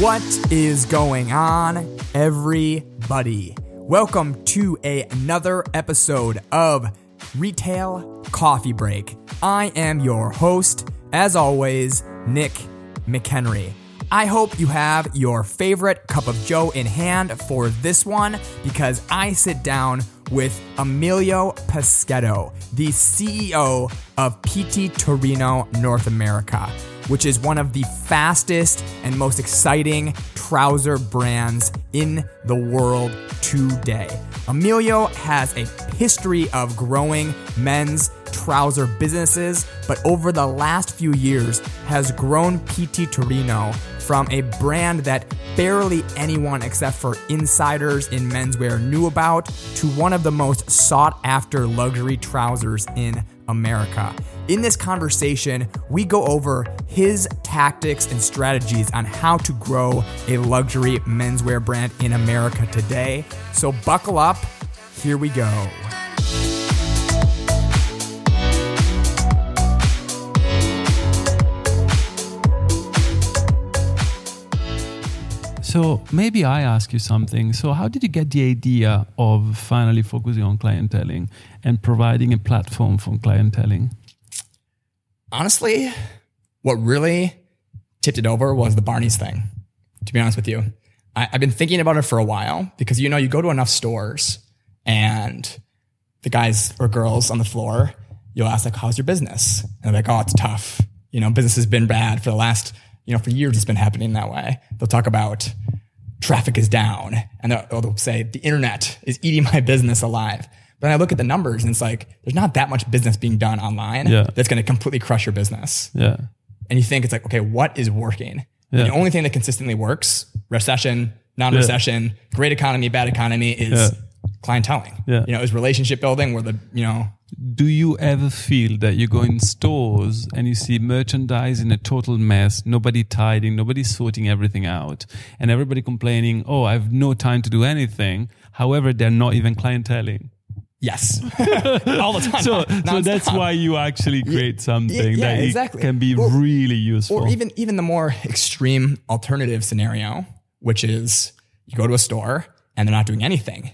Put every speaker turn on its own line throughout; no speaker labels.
What is going on, everybody? Welcome to a, another episode of Retail Coffee Break. I am your host, as always, Nick McHenry. I hope you have your favorite cup of joe in hand for this one because I sit down with Emilio Peschetto, the CEO of PT Torino North America, which is one of the fastest and most exciting trouser brands in the world today. Emilio has a history of growing men's trouser businesses, but over the last few years has grown PT Torino from a brand that barely anyone except for insiders in menswear knew about to one of the most sought after luxury trousers in America. In this conversation, we go over his tactics and strategies on how to grow a luxury menswear brand in America today. So buckle up, here we go.
So maybe I ask you something. So how did you get the idea of finally focusing on clienteling and providing a platform for clienteling?
Honestly, what really tipped it over was the Barney's thing, to be honest with you. I, have been thinking about it for a while because, you know, you go to enough stores and the guys or girls on the floor, you'll ask like, how's your business? And they're like, oh, it's tough. You know, business has been bad for the last you know, for years it's been happening that way. They'll talk about traffic is down and they'll, they'll say the internet is eating my business alive. But then I look at the numbers and it's like, there's not that much business being done online
yeah.
that's going to completely crush your business.
Yeah.
And you think it's like, okay, what is working? Yeah. the only thing that consistently works, recession, non-recession, yeah. great economy, bad economy is clienteling.
Yeah.
You know, is relationship building where the, you know,
do you ever feel that you go in stores and you see merchandise in a total mess, nobody tidying, nobody sorting everything out, and everybody complaining, oh, I have no time to do anything. However, they're not even clienteling.
Yes, all the time.
So, so that's why you actually create something
yeah,
that
exactly.
can be or, really useful.
Or even even the more extreme alternative scenario, which is you go to a store and they're not doing anything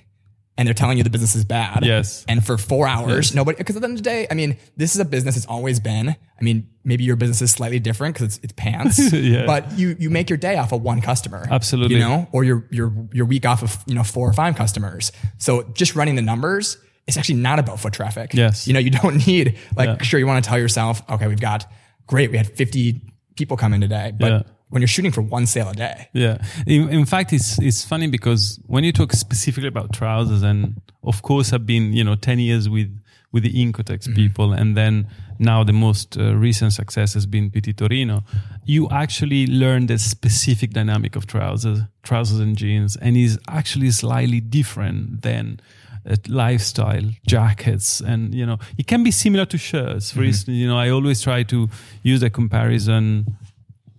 and they're telling you the business is bad.
Yes.
And for four hours,
yes.
nobody, because at the end of the day, I mean, this is a business it's always been. I mean, maybe your business is slightly different because it's, it's pants,
yeah.
but you, you make your day off of one customer.
Absolutely.
You know, or your, your, your week off of, you know, four or five customers. So just running the numbers, it's actually not about foot traffic.
Yes.
You know, you don't need, like, yeah. sure, you want to tell yourself, okay, we've got great. We had 50 people come in today, but yeah when you're shooting for one sale a day.
Yeah. In, in, fact, it's, it's funny because when you talk specifically about trousers and of course I've been, you know, 10 years with, with the Incotex mm-hmm. people and then now the most uh, recent success has been PT Torino. You actually learn the specific dynamic of trousers, trousers and jeans and is actually slightly different than uh, lifestyle jackets and you know it can be similar to shirts for mm-hmm. instance you know i always try to use a comparison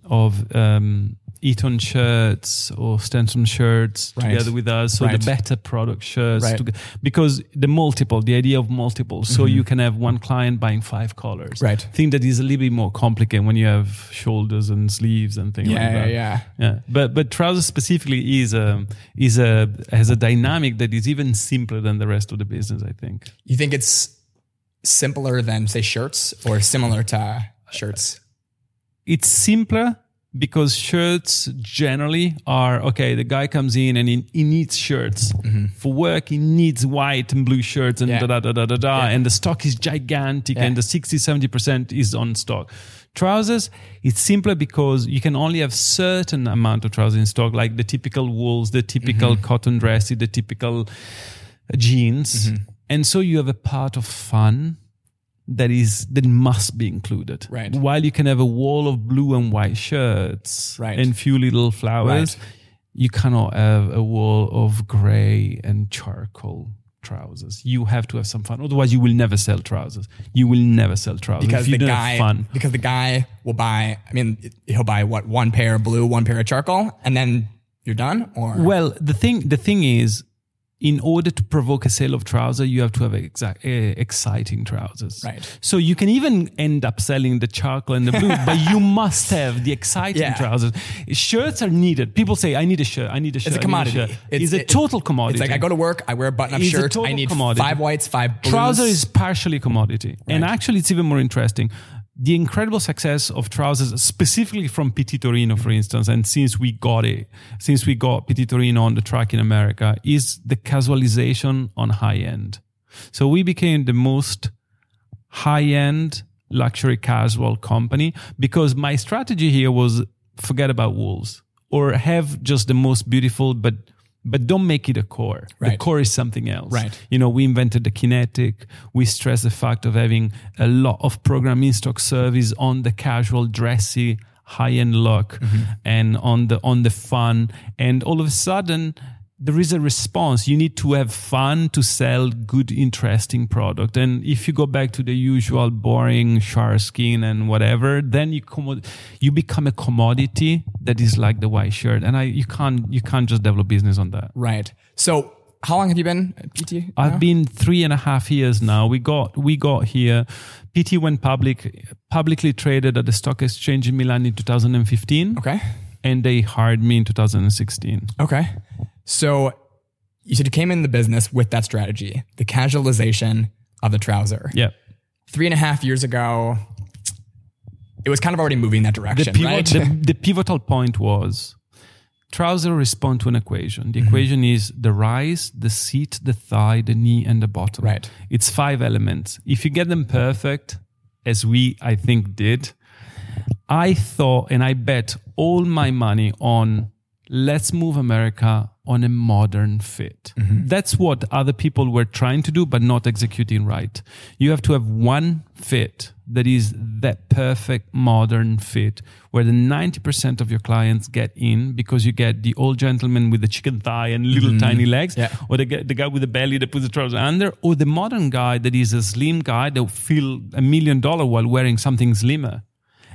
of um, Eton shirts or Stenströms shirts right. together with us. So right. the better product shirts, right. to, because the multiple, the idea of multiple. So mm-hmm. you can have one client buying five colors.
Right.
Thing that is a little bit more complicated when you have shoulders and sleeves and things
yeah,
like that.
Yeah,
yeah. But but trousers specifically is a is a has a dynamic that is even simpler than the rest of the business. I think.
You think it's simpler than say shirts or similar to shirts?
It's simpler because shirts generally are okay. The guy comes in and he, he needs shirts mm-hmm. for work. He needs white and blue shirts and yeah. da da da da da. Yeah. And the stock is gigantic, yeah. and the 60 70 percent is on stock. Trousers, it's simpler because you can only have certain amount of trousers in stock, like the typical wools, the typical mm-hmm. cotton dressy, the typical jeans, mm-hmm. and so you have a part of fun that is that must be included.
Right.
While you can have a wall of blue and white shirts
right.
and few little flowers, right. you cannot have a wall of gray and charcoal trousers. You have to have some fun. Otherwise, you will never sell trousers. You will never sell trousers
because
the
guy
fun.
because the guy will buy. I mean, he'll buy what one pair of blue, one pair of charcoal, and then you're done. Or
well, the thing the thing is in order to provoke a sale of trousers, you have to have exact, uh, exciting trousers.
Right.
So you can even end up selling the chocolate and the blue, but you must have the exciting
Yeah.
trousers. Shirts are needed. People say, "I need a shirt. I need a shirt."
It's a commodity.
shirt." It's, a
it-
total commodity.
It's like I go to work, I wear a button-up
It's a
shirt,
total
I need
commodity.
five whites, five blues.
Trouser is partially commodity. And actually, it's even more interesting. The incredible success of trousers, specifically from PT Torino, for instance, and since we got it, since we got PT Torino on the track in America, is the casualization on high end. So we became the most high end luxury casual company because my strategy here was forget about wolves or have just the most beautiful, but but don't make it a core. The core is something else.
Right.
You know, we invented the kinetic. We stress the fact of having a lot of program in stock service on the casual, dressy, high end look mm-hmm. and on the on the fun. And all of a sudden there is a response. You need to have fun to sell good, interesting product. And if you go back to the usual boring shark skin and whatever, then you commo- you become a commodity that is like the white shirt. And I you can't you can't just develop business on that.
Right. So how long have you been at PT?
I've
now?
been three and a half years now. We got we got here. PT went public, publicly traded at the stock exchange in Milan in 2015,
Okay.
and they hired me in 2016.
Okay. So you said you came in the business with that strategy, the casualization of the trouser.
Yeah.
Three and a half years ago, it was kind of already moving that
The,
direction,
pivot,
right?
the, the pivotal point was trouser respond to an equation. The mm-hmm. equation is the rise, the seat, the thigh, the knee, and the bottom.
Right.
It's five elements. If you get them perfect, as we I think did, I thought and I bet all my money on let's move America on a modern fit. Mm-hmm. That's what other people were trying to do, but not executing right. You have to have one fit that is that perfect modern fit where the 90% of your clients get in because you get the old gentleman with the chicken thigh and little mm-hmm. tiny legs
Yeah.
or the, guy- the guy with the belly that puts the trousers under or the modern guy that is a slim guy that will feel a million dollar while wearing something slimmer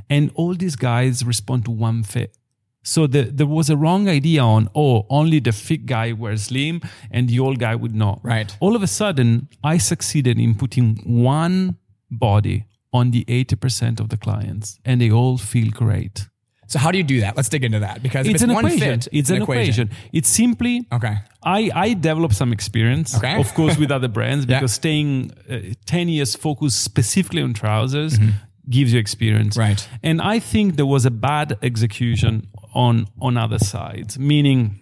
and all these guys respond to one fit. So the, there was a wrong idea on, oh, only the fit guy wears slim and the old guy would not.
Right.
All of a sudden, I succeeded in putting one body on the 80% of the clients and they all feel great.
so how do you do that? Let's dig into that because
It's,
it's,
an
one
equation.
fit,
it's an equation. It's simply
Okay.
I, I developed some experience,
Okay.
of course, with other brands
Yeah.
because staying uh, 10 years focused specifically on trousers gives you experience.
Mm-hmm. Right.
And I think there was a bad execution on, on other sides, meaning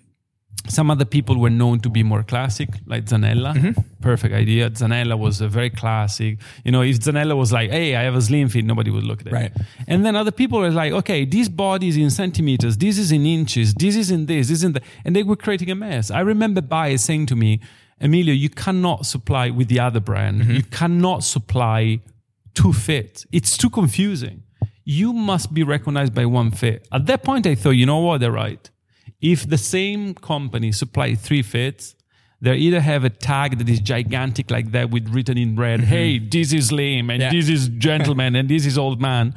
some other people were known to be more classic, like Zanella.
Mm-hmm.
Perfect idea. Zanella was a very classic. You know, if Zanella was like, hey, I have a slim fit, nobody would look at it.
Right.
And then other people were like, okay, this body is in centimeters, this is in inches, this is in this, this is in that. And they were creating a mess. I remember buyers saying to me, Emilio, you cannot supply with the other brand,
Mm-hmm.
you cannot supply two fits. It's too confusing. You must be recognized by one fit. At that point, I thought, you know what, they're right. If the same company supply three fits, they either have a tag that is gigantic like that with written in red, mm-hmm. hey, this is lame and
Yeah.
this is gentleman and this is old man,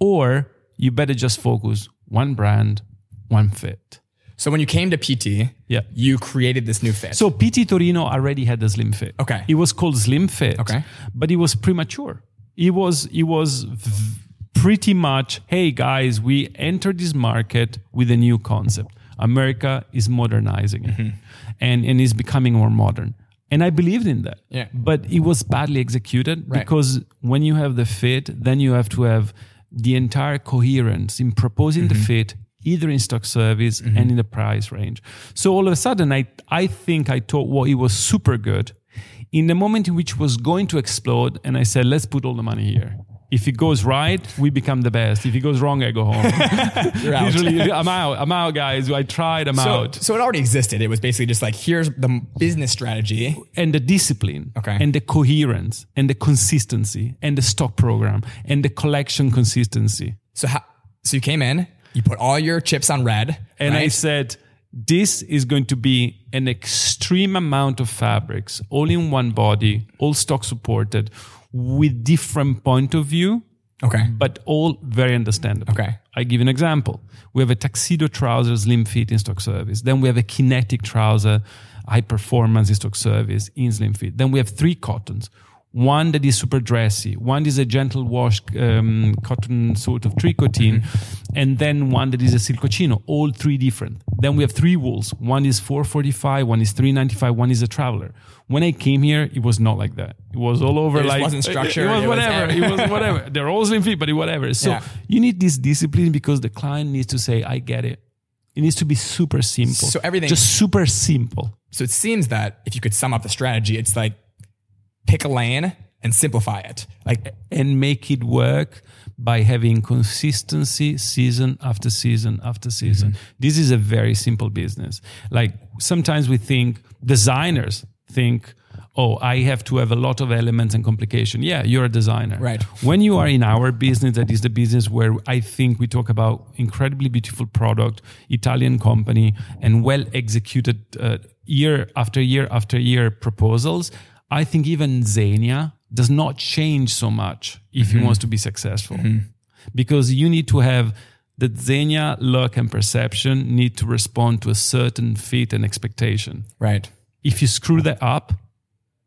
or you better just focus one brand, one fit.
So when you came to PT,
Yeah.
you created this new fit.
So PT Torino already had the slim fit.
Okay.
It was called slim fit.
Okay.
But it was premature. It was it was v- pretty much, hey guys, we entered this market with a new concept. America is modernizing it
Mm-hmm.
and, and is becoming more modern. And I believed in that.
Yeah.
But it was badly executed
Right.
because when you have the fit, then you have to have the entire coherence in proposing
Mm-hmm.
the fit either in stock service and in the price range. So all of a sudden, I, I think I thought, well, it was super good. In the moment in which it was going to explode, and I said, let's put all the money here. If it goes right, we become the best. If it goes wrong, I go home. Usually, I'm out. I'm out, guys. I tried. I'm
so,
out.
so it already existed. It was basically just like here's the business strategy.
and the discipline
Okay.
and the coherence and the consistency and the stock program and the collection consistency.
So how, so you came in, you put all your chips on red,
And I said, this is going to be an extreme amount of fabrics, all in one body, all stock supported, with different point of view
Okay.
but all very understandable.
Okay.
I give you an example. We have a tuxedo trouser slim fit in stock service. Then we have a kinetic trouser high performance in stock service in slim fit. Then we have three cottons. One that is super dressy, one is a gentle wash um, cotton sort of tricotine, and then one that is a silcocino, all three different. Then we have three wools. One is 445, one is 395, one is a traveler. When I came here, it was not like that. It was all over
It
like
wasn't structured,
It was
it was-
whatever. it was whatever. They're all slim fit, but it whatever. So
Yeah.
you need this discipline because the client needs to say, I get it. It needs to be super simple.
So everything-
just super simple.
So it seems that if you could sum up the strategy, it's like pick a lane and simplify it. Like
and make it work by having consistency season after season after season. This is a very simple business. Like sometimes we think designers think, oh, I have to have a lot of elements and complication. Yeah, you're a designer.
Right.
When you are in our business, that is the business where I think we talk about incredibly beautiful product, Italian company, and well executed uh, year after year after year proposals. I think even Zegna does not change so much if he mm-hmm. wants to be successful. Mm-hmm. Because you need to have the Zegna look and perception need to respond to a certain fit and expectation.
right.
If you screw that up,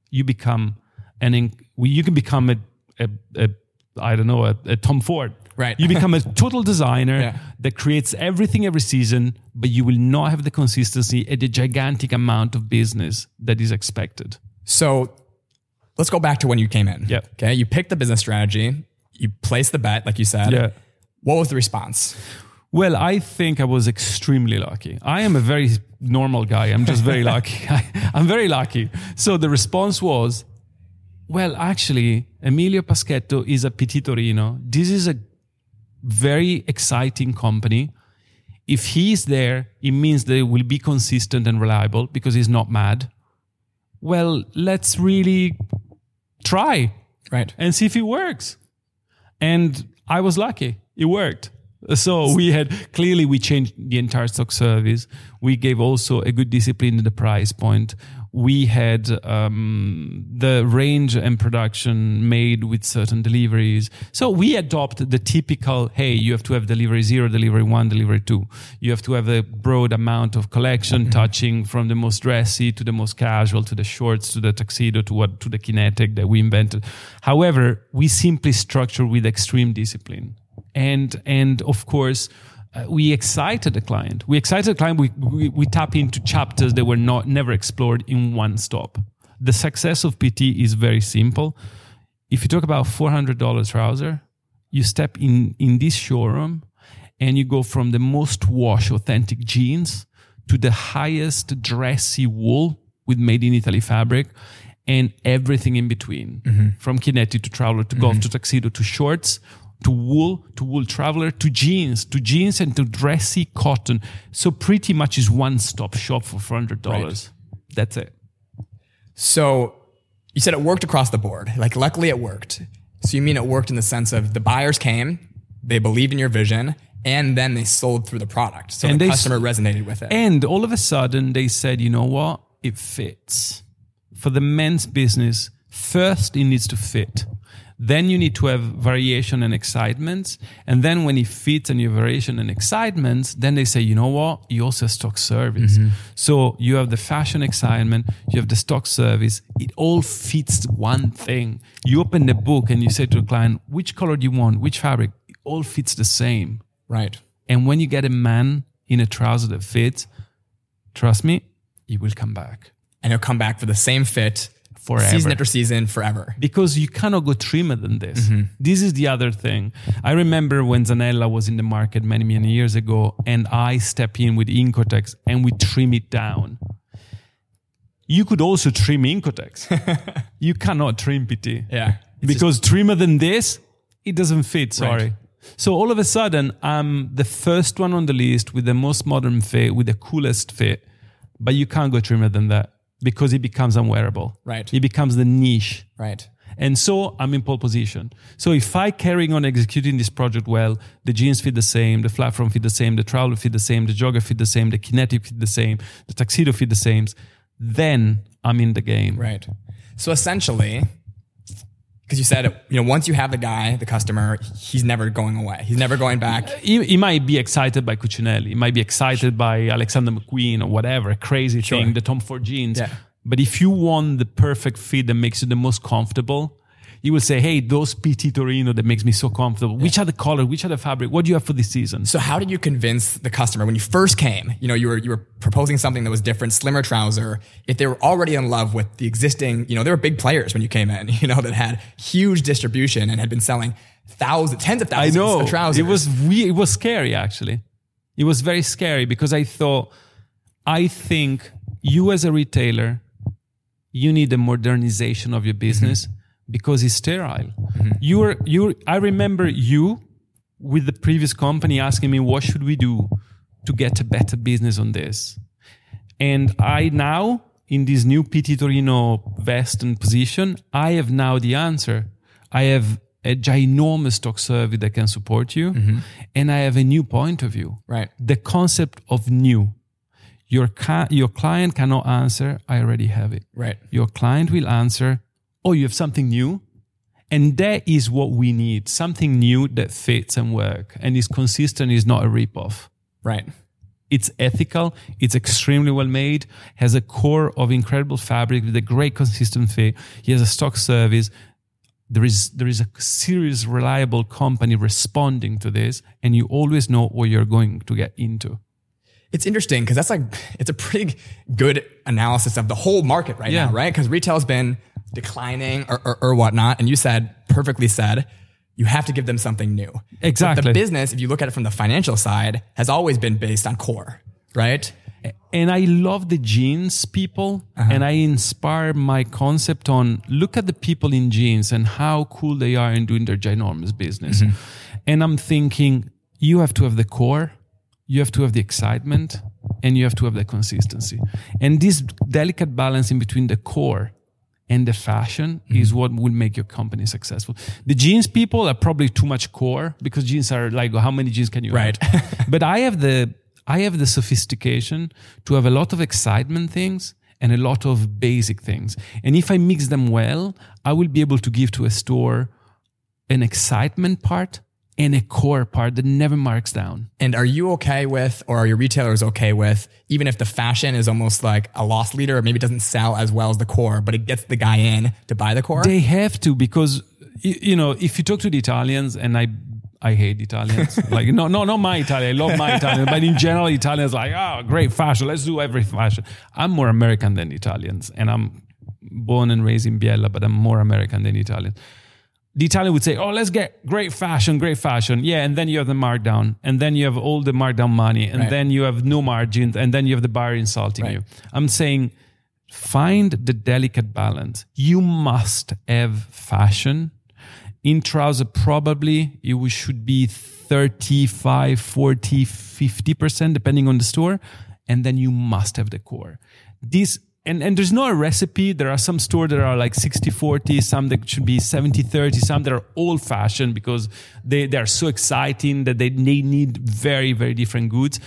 you become an in, you can become a, a, a I don't know a, a Tom Ford.
Right.
You become a total designer
Yeah.
that creates everything every season, but you will not have the consistency and the gigantic amount of business that is expected.
So let's go back to when you came in.
Yeah.
Okay. You picked the business strategy. You placed the bet, like you said.
Yeah.
What was the response?
Well, I think I was extremely lucky. I am a very normal guy. I'm just very lucky. I, I'm very lucky. So the response was, well, actually, Emilio Paschetto is a PT Torino. This is a very exciting company. If he's there, it means they will be consistent and reliable because he's not mad. Well, let's really try
Right.
and see if it works. And I was lucky. It worked. So we had clearly we changed the entire stock service. We gave also a good discipline in the price point. We had um, the range and production made with certain deliveries. So we adopt the typical, hey, you have to have delivery zero, delivery one, delivery two. You have to have a broad amount of collection touching from the most dressy to the most casual to the shorts to the tuxedo to what to the kinetic that we invented. However, we simply structure with extreme discipline. And and of course, uh, we excited the client. We excited the client. We, we we tap into chapters that were not never explored in one stop. The success of PT is very simple. If you talk about four hundred dollars trouser, you step in in this showroom, and you go from the most wash authentic jeans to the highest dressy wool with made in Italy fabric and everything in between from kinetic to traveler to golf to tuxedo to shorts to wool to wool traveler to jeans to jeans and to dressy cotton so pretty much is one stop shop for $400 that's it
So you said it worked across the board. Like, luckily it worked. So you mean it worked in the sense of the buyers came, they believed in your vision, and then they sold through the product. So
And
the customer resonated with it.
And all of a sudden, they said, you know what? It fits. For the men's business, first it needs to fit. Then you need to have variation and excitements. And then when it fits and you have variation and excitements, then they say, you know what? You also have stock service. Mm-hmm. So you have the fashion excitement, you have the stock service. It all fits one thing. You open the book and you say to the client, which color do you want? Which fabric? It all fits the same.
right.
And when you get a man in a trouser that fits, trust me, he will come back
And he'll come back for the same fit
Forever.
season after season, forever.
because you cannot go trimmer than this. Mm-hmm. This is the other thing. I remember when Zanella was in the market many, many years ago, and I step in with Incotex and we trim it down. You could also trim Incotex. you cannot trim PT.
Yeah.
Because trimmer than this, it doesn't fit. Sorry.
Right.
So all of a sudden, I'm the first one on the list with the most modern fit, with the coolest fit, but you can't go trimmer than that because it becomes unwearable.
Right.
It becomes the niche.
Right.
And so I'm in pole position. So if I carrying on executing this project well, the jeans fit the same, the platform fit the same, the traveler fit the same, the jogger fit the same, the kinetic fit the same, the tuxedo fit the same, then I'm in the game.
Right. So essentially, because you said, you know, once you have the guy, the customer, he's never going away. He's never going back.
He, he might be excited by Cucinelli. He might be excited by Alexander McQueen or whatever crazy
Sure.
thing, the Tom Ford jeans.
Yeah.
But if you want the perfect fit that makes you the most comfortable, you will say, "Hey, those PT Torino that makes me so comfortable. Which are the color? Which are the fabric? What do you have for this season?"
So how did you convince the customer when you first came? You know, you were you were proposing something that was different, slimmer trouser. If they were already in love with the existing, you know, there were big players when you came in, you know, that had huge distribution and had been selling thousands, tens of
I
thousands
know
of trousers.
it was we- it was scary actually. It was very scary because I thought, I think you as a retailer, you need a modernization of your mm-hmm. business because it's sterile. You're you. I remember you with the previous company asking me what should we do to get a better business on this, and I now in this new PT Torino vest and position, I have now the answer. I have a ginormous stock survey that can support you, mm-hmm. and I have a new point of view.
Right.
The concept of new. Your ca- your client cannot answer. I already have it.
Right.
Your client will answer. Oh, you have something new, and that is what we need. Something new that fits and work and is consistent. Is not a ripoff.
Right.
It's ethical. It's extremely well made. Has a core of incredible fabric with a great consistent fit. He has a stock service. There is there is a serious, reliable company responding to this, and you always know what you're going to get into.
It's interesting because that's like it's a pretty good analysis of the whole market right
Yeah.
now, right? Because retail's been declining or, or, or whatnot, and you said perfectly said you have to give them something new. But
Exactly.
the business, if you look at it from the financial side, has always been based on core, right?
and I love the jeans people, uh-huh. and I inspire my concept on look at the people in jeans and how cool they are in doing their ginormous business. Mm-hmm. And I'm thinking you have to have the core, you have to have the excitement, and you have to have the consistency. And this delicate balance in between the core and the fashion mm-hmm. is what will make your company successful. The jeans people are probably too much core because jeans are like how many jeans can you
Right.
but I have the I have the sophistication to have a lot of excitement things and a lot of basic things. And if I mix them well, I will be able to give to a store an excitement part and a core part that never marks down.
And are you okay with, or are your retailers okay with, even if the fashion is almost like a loss leader, or maybe it doesn't sell as well as the core, but it gets the guy in to buy the core?
They have to because you know if you talk to the Italians and I I hate Italians like no no not my Italian I love my Italian but in general Italians like oh great fashion let's do every fashion I'm more American than Italians and I'm born and raised in Biella but I'm more American than Italian. The Italian would say, "Oh, let's get great fashion, great fashion." Yeah, and then you have the markdown, and then you have all the markdown money, and
Right.
then you have no margins, and then you have the buyer insulting
Right.
you. I'm saying find the delicate balance. You must have fashion. In trouser, probably it should be 35, 40, 50%, depending on the store. And then you must have the core. This, and, and there's no a recipe. There are some stores that are like 60, 40, some that should be 70, 30, some that are old fashioned because they, they are so exciting that they, they need very, very different goods.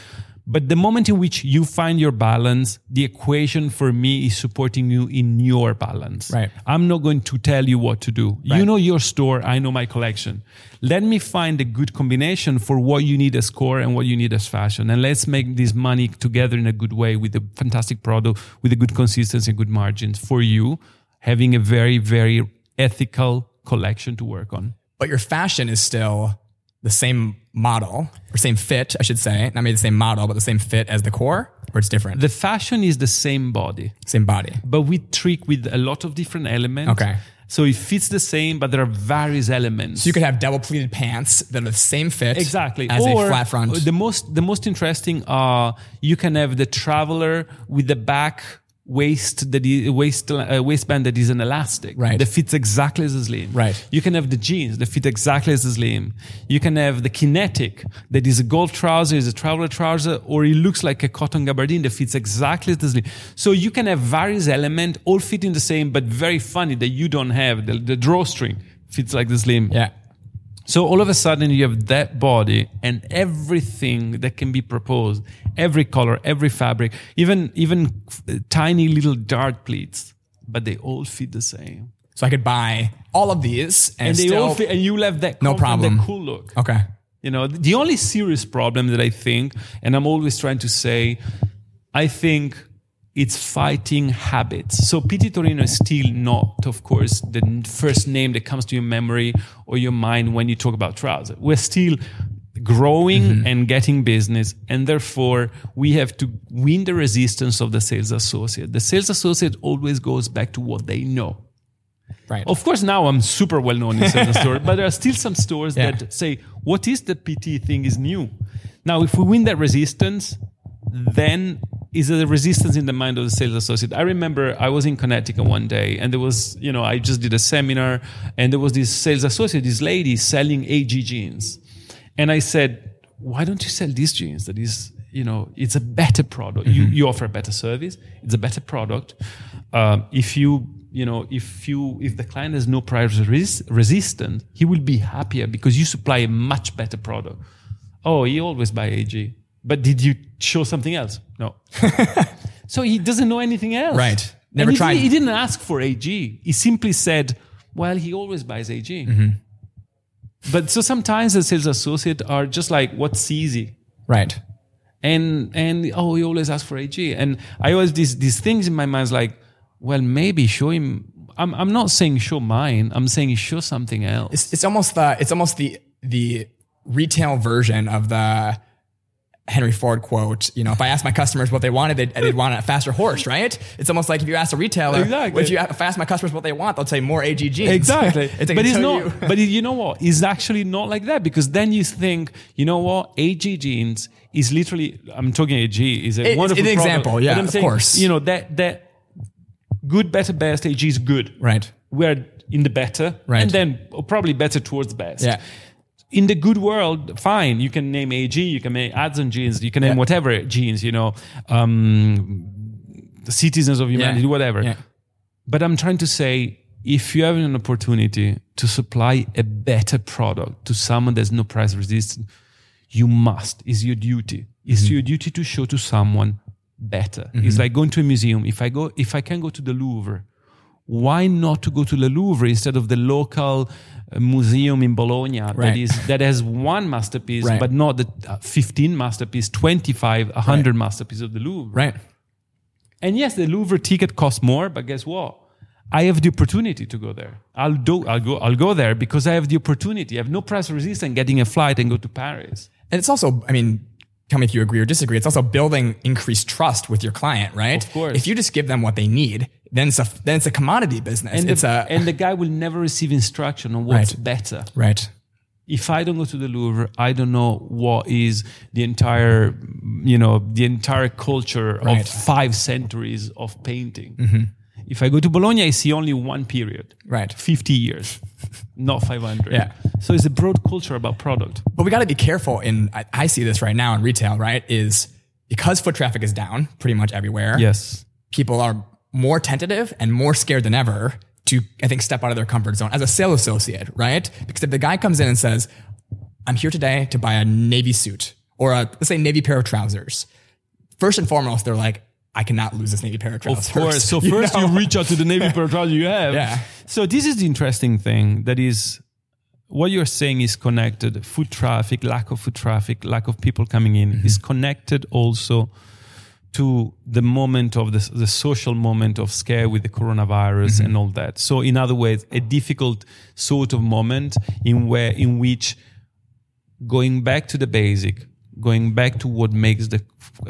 But the moment in which you find your balance, the equation for me is supporting you in your balance.
Right.
I'm not going to tell you what to do.
Right.
You know your store, I know my collection. Let me find a good combination for what you need as core and what you need as fashion. And let's make this money together in a good way with a fantastic product, with a good consistency and good margins for you, having a very, very ethical collection to work on.
but your fashion is still the same model or same fit, I should say. Not maybe the same model, but the same fit as the core, or it's different.
The fashion is the same body.
same body.
but we trick with a lot of different elements.
Okay.
So it fits the same, but there are various elements.
So you could have double pleated pants that are the same fit
exactly
as
or
a flat front.
The most the most interesting are you can have the traveler with the back waist that is, waist uh, waistband that is an elastic
Right.
that fits exactly as a slim
Right.
you can have the jeans that fit exactly as a slim you can have the kinetic that is a golf trouser is a traveler trouser or it looks like a cotton gabardine that fits exactly as the slim so you can have various elements all fitting the same but very funny that you don't have the, the drawstring fits like the slim
yeah.
So all of a sudden you have that body and everything that can be proposed, every color, every fabric, even even tiny little dart pleats, but they all fit the same.
So I could buy all of these and,
and they
still,
all fit, and you left that
No problem.
that cool look.
okay.
You know, the only serious problem that I think, and I'm always trying to say, I think it's fighting habits. So PT Torino is still not, of course, the first name that comes to your memory or your mind when you talk about trousers. We're still growing mm-hmm. and getting business, and therefore we have to win the resistance of the sales associate. The sales associate always goes back to what they know.
Right.
Of course, now I'm super well known in certain stores, but there are still some stores
Yeah.
that say, what is the PT thing is new. Now, if we win that resistance, then is there a resistance in the mind of the sales associate? I remember I was in Connecticut one day and there was, you know, I just did a seminar and there was this sales associate, this lady selling AG jeans. And I said, why don't you sell these jeans? That is, you know, it's a better product. You, you offer a better service. It's a better product. Um, if you, you know, if you, if the client has no price res- resistance, he will be happier because you supply a much better product. Oh, he always buy AG. But did you show something else? No. so he doesn't know anything else.
Right. Never
And he,
tried.
He didn't ask for AG. He simply said, well, he always buys AG.
Mm-hmm.
But so sometimes the sales associate are just like, what's easy?
Right.
And, and, oh, he always asks for AG. And I always, these, these things in my mind is like, well, maybe show him. I'm, I'm not saying show mine. I'm saying show something else.
It's, it's almost the it's almost the the retail version of the Henry Ford quote. You know, if I asked my customers what they wanted, they'd, they'd want a faster horse, right? It's almost like if you ask a retailer,
Exactly.
if you ask my customers what they want, they'll say more AG jeans.
Exactly.
it's like
but it's not.
you-
but you know what? It's actually not like that because then you think, you know what? AG jeans is literally. I'm talking AG is a
It's
wonderful
an example, yeah, of
saying,
course.
You know that that good, better, best. AG is good.
right.
We're in the better,
Right.
and then probably better towards best.
Yeah.
In the good world, fine. You can name AG, you can name ads on jeans, you can name
Yeah.
whatever genes, You know, um, the citizens of humanity,
Yeah.
whatever.
Yeah.
But I'm trying to say, if you have an opportunity to supply a better product to someone that's no price resistant, you must. It's your duty. It's your duty to show to someone better. It's like going to a museum. If I go, if I can go to the Louvre, why not to go to the Louvre instead of the local museum in Bologna that
Right.
is that has one masterpiece,
Right.
but not the uh, 15 masterpiece, 25, 100 masterpieces of the Louvre.
Right.
And yes, the Louvre ticket costs more, but guess what? I have the opportunity to go there. I'll do. I'll go. I'll go there because I have the opportunity. I have no price resistance getting a flight and go to Paris.
And it's also, I mean, tell me if you agree or disagree. It's also building increased trust with your client, right?
Of course.
If you just give them what they need, then it's a then it's a commodity business.
And
it's
the,
a
and the guy will never receive instruction on what's
Right.
better.
right.
If I don't go to the Louvre, I don't know what is the entire, you know, the entire culture
Right.
of five centuries of painting. Mm-hmm. If I go to Bologna, I see only one period.
Right.
50 years, not 500.
Yeah.
So it's a broad culture about product.
But we got to be careful. In I, I see this right now in retail, right? Is because foot traffic is down pretty much everywhere.
Yes.
people are more tentative and more scared than ever to, I think, step out of their comfort zone as a sales associate, right? Because if the guy comes in and says, I'm here today to buy a navy suit or a, let's say, navy pair of trousers, first and foremost, they're like, I cannot lose this navy pair of
course. So
You
first
know?
you reach out to the navy trousers you have.
Yeah.
So this is the interesting thing that is what you're saying is connected. Food traffic, lack of food traffic, lack of people coming in
Mm-hmm.
is connected also to the moment of the, the social moment of scare with the coronavirus
Mm-hmm.
and all that. So in other words, a difficult sort of moment in where in which going back to the basic, going back to what makes the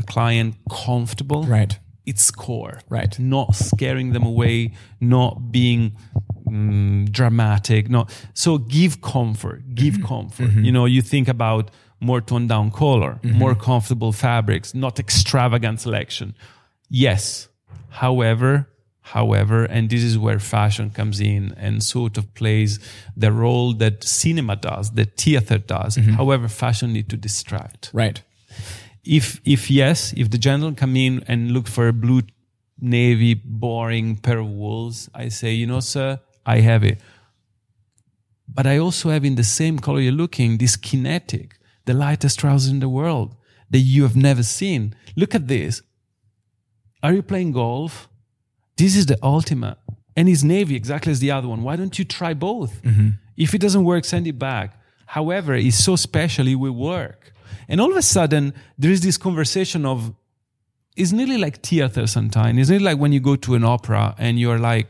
client comfortable,
Right.
its core.
Right.
Not scaring them away, not being mm, dramatic. No. So give comfort, give
Mm-hmm.
comfort. You know, you think about more toned down color,
Mm-hmm.
more comfortable fabrics, not extravagant selection. Yes. However, however, and this is where fashion comes in and sort of plays the role that cinema does, that theater does.
Mm-hmm.
However, fashion need to distract
Right.
if if yes, if the gentleman come in and look for a blue navy boring pair of wools, I say, you know, sir, I have it. But I also have in the same color you're looking, this kinetic, the lightest trousers in the world that you have never seen. Look at this. Are you playing golf? This is the ultimate. and is navy exactly as the other one. Why don't you try both? Mm-hmm. If it doesn't work, send it back. However, it's so special, it will work. And all of a sudden, there is this conversation of it's nearly like theater sometimes. It's nearly like when you go to an opera and you're like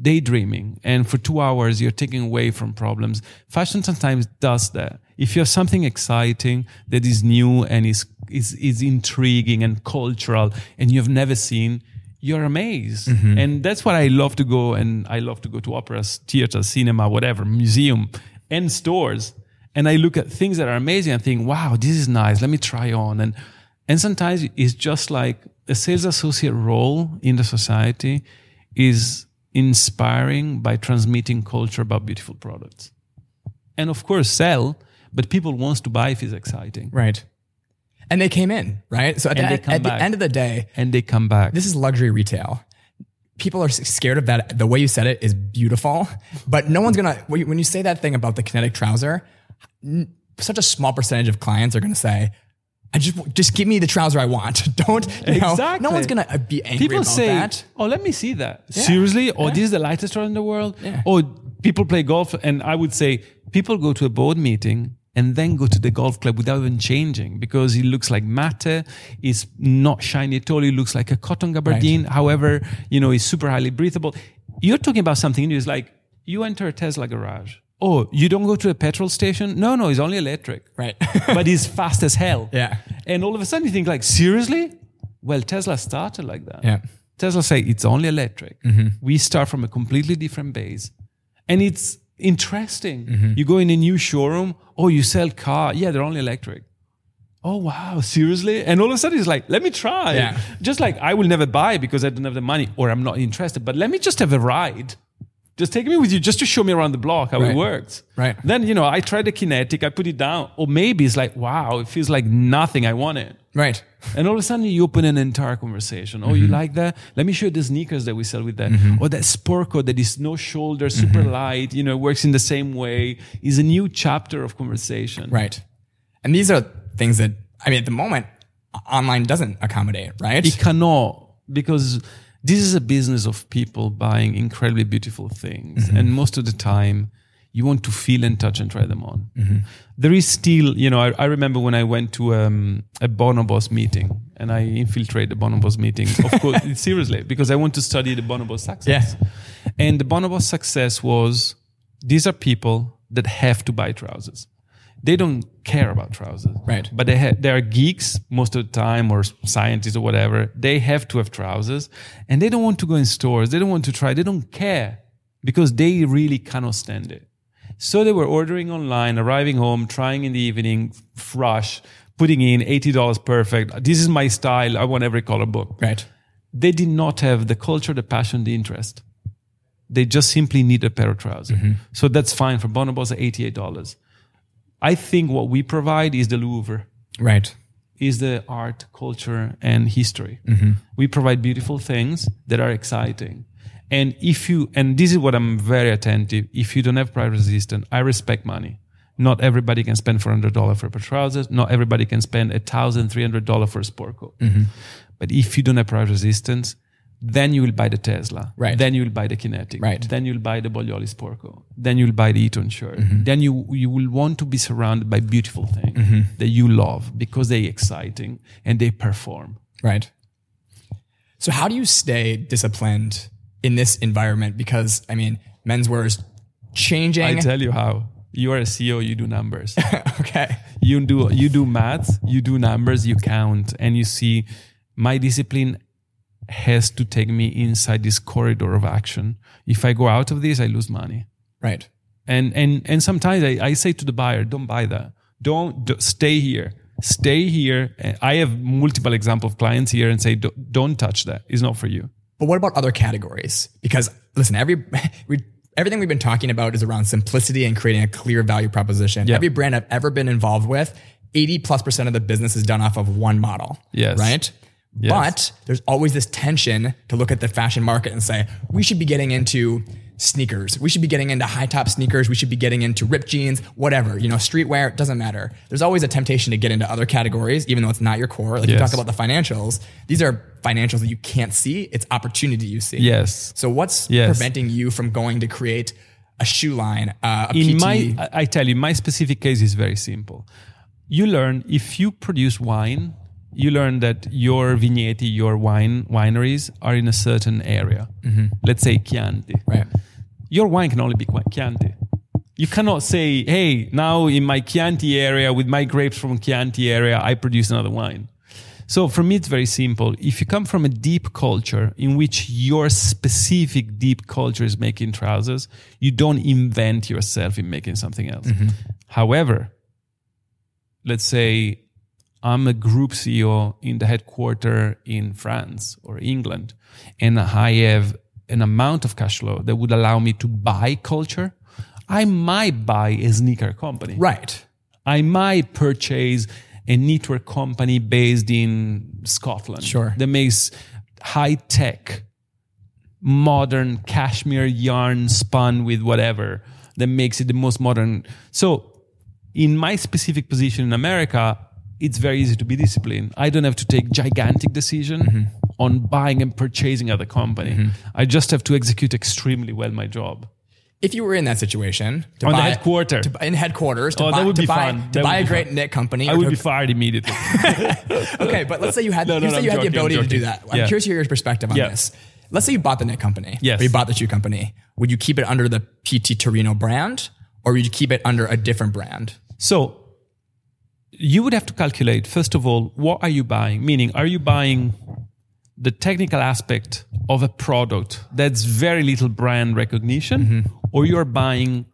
daydreaming and for two hours you're taking away from problems. Fashion sometimes does that. If you have something exciting that is new and is, is, is intriguing and cultural and you've never seen, you're amazed. Mm-hmm. And that's what I love to go and I love to go to operas, theater, cinema, whatever, museum and stores. And I look at things that are amazing and think, wow, this is nice. Let me try on. And, and sometimes it's just like a sales associate role in the society is inspiring by transmitting culture about beautiful products. And of course, sell, but people wants to buy if it's exciting.
Right. And they came in, right? So at, the,
they come
at the end of the day,
And they come back.
this is luxury retail. People are scared of that. The way you said it is beautiful, but no one's gonna. When you- say that thing about the kinetic trouser, such a small percentage of clients are gonna say, "I just just give me the trouser I want." Don't you know?
Exactly.
No one's gonna be angry
people
about
say,
that.
"Oh, let me see that." Seriously? Oh,
Yeah.
this is the lightest rod in the world?
Yeah.
Oh, people play golf and I would say people go to a board meeting and then go to the golf club without even changing because it looks like matte, it's not shiny at all, it looks like a cotton gabardine. However, you know, it's super highly breathable. You're talking about something new. It's like you enter a Tesla garage. Oh, you don't go to a petrol station? No, no, it's only electric.
Right.
but it's fast as hell.
Yeah.
And all of a sudden you think like, seriously? Well, Tesla started like that.
Yeah.
Tesla say it's only electric. Mm-hmm. We start from a completely different base. And it's interesting. Mm-hmm. You go in a new showroom, oh, you sell car. Yeah, they're only electric. Oh wow, seriously? And all of a sudden it's like, let me try.
Yeah.
Just like I will never buy because I don't have the money or I'm not interested, but let me just have a ride. Just take me with you just to show me around the block how
Right.
it works.
Right.
Then, you know, I try the kinetic, I put it down. Or maybe it's like, wow, it feels like nothing I wanted.
Right.
And all of a sudden you open an entire conversation. Oh, you mm-hmm. like that? Let me show you the sneakers that we sell with that. Mm-hmm. Or that sport coat that is no shoulder, super mm-hmm. light, you know, works in the same way. Is a new chapter of conversation.
Right. And these are things that I mean, at the moment, online doesn't accommodate. Right.
It cannot because this is a business of people buying incredibly beautiful things. And most of the time you want to feel and touch and try them on. There is still, you know, I, I remember when I went to um, a Bonobos meeting and I infiltrate the Bonobos meeting, of course, seriously, because I want to study the Bonobos success.
Yeah.
And the Bonobos success was these are people that have to buy trousers. They don't care about trousers.
Right.
But they, ha- they are geeks most of the time or scientists or whatever. They have to have trousers and they don't want to go in stores. They don't want to try. They don't care because they really cannot stand it. So they were ordering online, arriving home, trying in the evening, f- rush, putting in $80 perfect. This is my style. I want every color book
Right.
they did not have the culture, the passion, the interest. They just simply need a pair of trousers. Mm-hmm. So that's fine for Bonobos at $88. I think what we provide is the Louvre,
Right.
is the art, culture, and history. Mm-hmm. We provide beautiful things that are exciting. And if you, and this is what I'm very attentive, if you don't have price resistance, I respect money. Not everybody can spend $400 for a pair of trousers. Not everybody can spend $1,300 for a sport coat. But if you don't have price resistance, then you will buy the Tesla.
Right.
Then you will buy the Kinetic.
Right.
Then you'll buy the Boglioli sport coat. Then you'll buy the Eton shirt.
Mm-hmm.
Then you you will want to be surrounded by beautiful things
Mm-hmm.
that you love because they're exciting and they perform.
Right. So how do you stay disciplined in this environment? Because I mean, menswear is changing.
I tell you how. You are a CEO. You do numbers.
okay.
you do you do math. You do numbers. You count, and you see my discipline has to take me inside this corridor of action. If I go out of this, I lose money.
Right.
and and and sometimes I, I say to the buyer don't buy that don't, do stay here stay here i have multiple example of clients here and say "Don't- don't touch that it's not for you
But what about other categories? Because listen, every everything we've been talking about is around simplicity and creating a clear value proposition.
Yeah.
Every brand I've ever been involved with, 80 plus percent of the business is done off of one model.
Yes.
Right?
Yes.
But there's always this tension to look at the fashion market and say, we should be getting into sneakers. We should be getting into high top sneakers. We should be getting into ripped jeans, whatever, you know, streetwear, it doesn't matter. There's always a temptation to get into other categories, even though it's not your core. Like you talk about the financials. These are financials that you can't see. It's opportunity you see.
Yes.
So what's
Yes.
preventing you from going to create a shoe line, uh, a
in
PT?
my I- tell you, my specific case is very simple. You learn if you produce wine, you learn that your vigneti, your wine wineries are in a certain area. Let's say Chianti.
right.
Your wine can only be Chianti. You cannot say, "Hey, now in my Chianti area with my grapes from Chianti area, I produce another wine." So for me, it's very simple. If you come from a deep culture in which your specific deep culture is making trousers, you don't invent yourself in making something else. Mm-hmm. However, let's say I'm a group CEO in the headquarter in France or England, and I have an amount of cash flow that would allow me to buy culture. I might buy a sneaker company.
Right.
I might purchase a knitwear company based in Scotland.
Sure.
That makes high tech, modern cashmere yarn spun with whatever that makes it the most modern. So, in my specific position in America, it's very easy to be disciplined. I don't have to take gigantic decision
Mm-hmm.
On buying and purchasing other company. Mm-hmm. I just have to execute extremely well my job.
If you were in that situation, to
On the
buy,
headquarter.
to, in headquarters, to
Oh, that
buy,
would
to
be
buy,
fun.
to
That
buy a great
fun.
knit company,
I would
to-
be fired immediately.
okay, but let's say you had,
No, no,
say
no,
you had the
joking, I'm
ability to do that. I'm
Yeah.
curious to hear your perspective on
Yeah.
this. Let's say you bought the knit company,
Yes.
or you bought the shoe company. Would you keep it under the PT Torino brand, or would you keep it under a different brand?
So you would have to calculate, first of all, what are you buying? Meaning, are you buying the technical aspect of a product that's very little brand recognition, or you're buying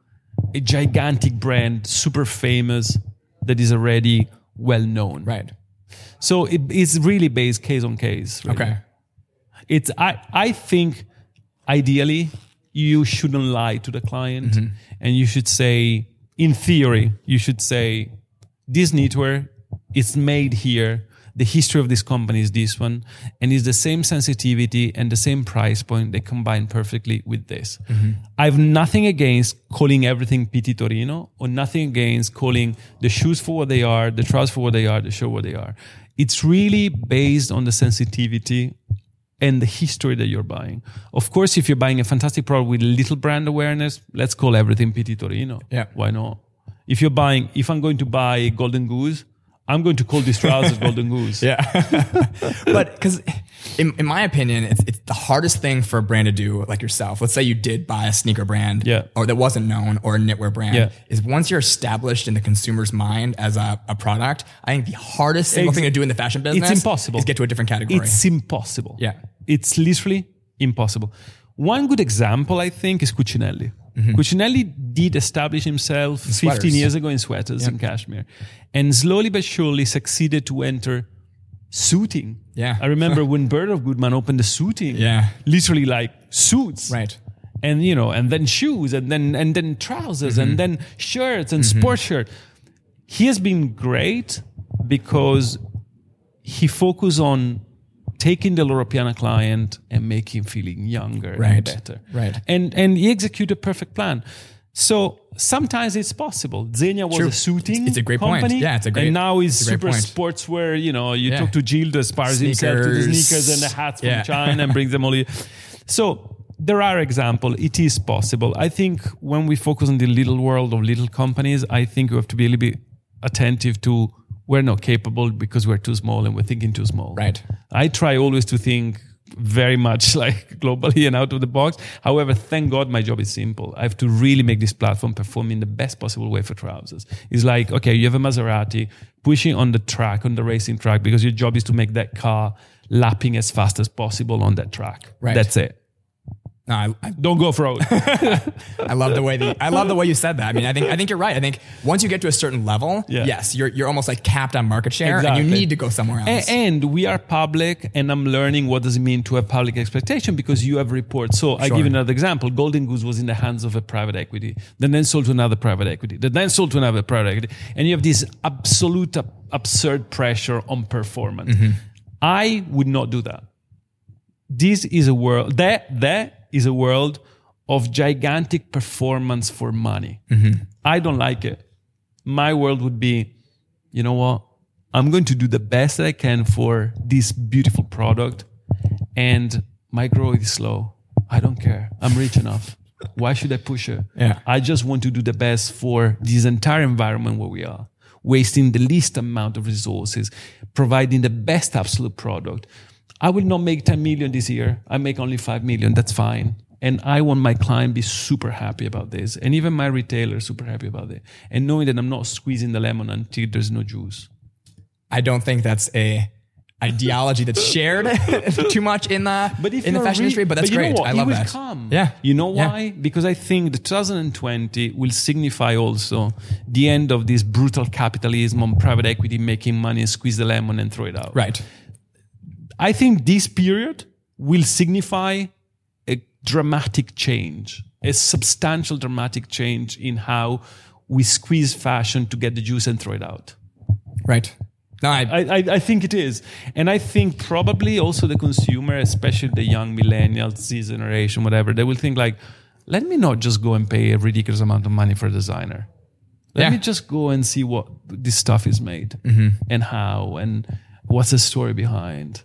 a gigantic brand, super famous, that is already well known?
Right.
So it is really based case on case. really.
Okay.
it's I I think ideally you shouldn't lie to the client
Mm-hmm.
and you should say in theory you should say this knitwear is made here the history of this company is this one and it's the same sensitivity and the same price point they combine perfectly with this
Mm-hmm.
i have nothing against calling everything pt torino or nothing against calling the shoes for what they are the trousers for what they are the show what they are it's really based on the sensitivity and the history that you're buying. Of course, if you're buying a fantastic product with little brand awareness, let's call everything PT Torino.
Yeah.
Why not? If you're buying, if I'm going to buy Golden Goose, I'm going to call these trousers Golden Goose.
Yeah. but because in, in my opinion, it's, it's the hardest thing for a brand to do like yourself. Let's say you did buy a sneaker brand
Yeah.
or that wasn't known or a knitwear brand
Yeah.
is once you're established in the consumer's mind as a, a product, I think the hardest single
Ex-
thing to do in the fashion business it's
impossible.
is get to a different category.
It's impossible.
Yeah.
It's literally impossible. One good example, I think, is Cucinelli. Cucinelli did establish himself 15
Mm-hmm. sweaters.
years ago in sweaters in cashmere and slowly but surely succeeded to enter suiting.
Yeah.
I remember when Bergdorf Goodman opened the suiting.
Yeah.
Literally like suits.
right.
And you know, and then shoes and then and then trousers
Mm-hmm.
and then shirts and sports shirt. He has been great because he focused on taking the Loro Piana client and making him feeling younger
Right.
and better.
Right.
And and he executed a perfect plan. So sometimes it's possible. Zegna was
True.
a suiting
It's a great point.
company.
Yeah, it's a great-
And now he's
it's
super
point.
sportswear. You know, you
Yeah.
talk to Gildo, aspires himself to the
Sneakers.
and the hats from
Yeah.
China and brings them all. here. So there are examples. It is possible. I think when we focus on the little world of little companies, I think we have to be a little bit attentive to we're not capable because we're too small and we're thinking too small.
Right.
I try always to think very much like globally and out of the box. However, thank God my job is simple. I have to really make this platform perform in the best possible way for trousers. It's like, okay, you have a Maserati pushing on the track, on the racing track, because your job is to make that car lapping as fast as possible on that track.
Right.
That's it.
No, I, I,
Don't go off road.
I love the way the I love the way you said that. I mean, I think I think you're right. I think once you get to a certain level,
Yeah.
yes, you're you're almost like capped on market share, and you need to go somewhere else.
and we are public, and I'm learning what does it mean to have public expectation because you have reports. So I give you another example. Golden Goose was in the hands of a private equity, then then sold to another private equity, that then sold to another private equity, and you have this absolute absurd pressure on performance.
Mm-hmm.
I would not do that. This is a world that that is a world of gigantic performance for money.
Mm-hmm.
I don't like it. My world would be, you know what? I'm going to do the best that I can for this beautiful product, and my growth is slow. I don't care. I'm rich enough. Why should I push it?
Yeah.
I just want to do the best for this entire environment where we are, wasting the least amount of resources, providing the best absolute product. I will not make 10 million this year. I make only 5 million. That's fine. And I want my client be super happy about this. And even my retailer super happy about it. And knowing that I'm not squeezing the lemon until there's no juice.
I don't think that's a ideology that's shared too much in the in the fashion
re-
industry, but that's
know
great. I love that.
Come.
Yeah.
You know
Yeah.
why? Because I think the 2020 will signify also the end of this brutal capitalism on private equity making money and squeeze the lemon and throw it out.
Right.
I think this period will signify a dramatic change, a substantial dramatic change in how we squeeze fashion to get the juice and throw it out.
Right. No, I,
I, I, think it is. And I think probably also the consumer, especially the young millennials, Z generation, whatever, they will think like, let me not just go and pay a ridiculous amount of money for a designer. Let
Yeah.
me just go and see what this stuff is made mm-hmm. and how and what's the story behind.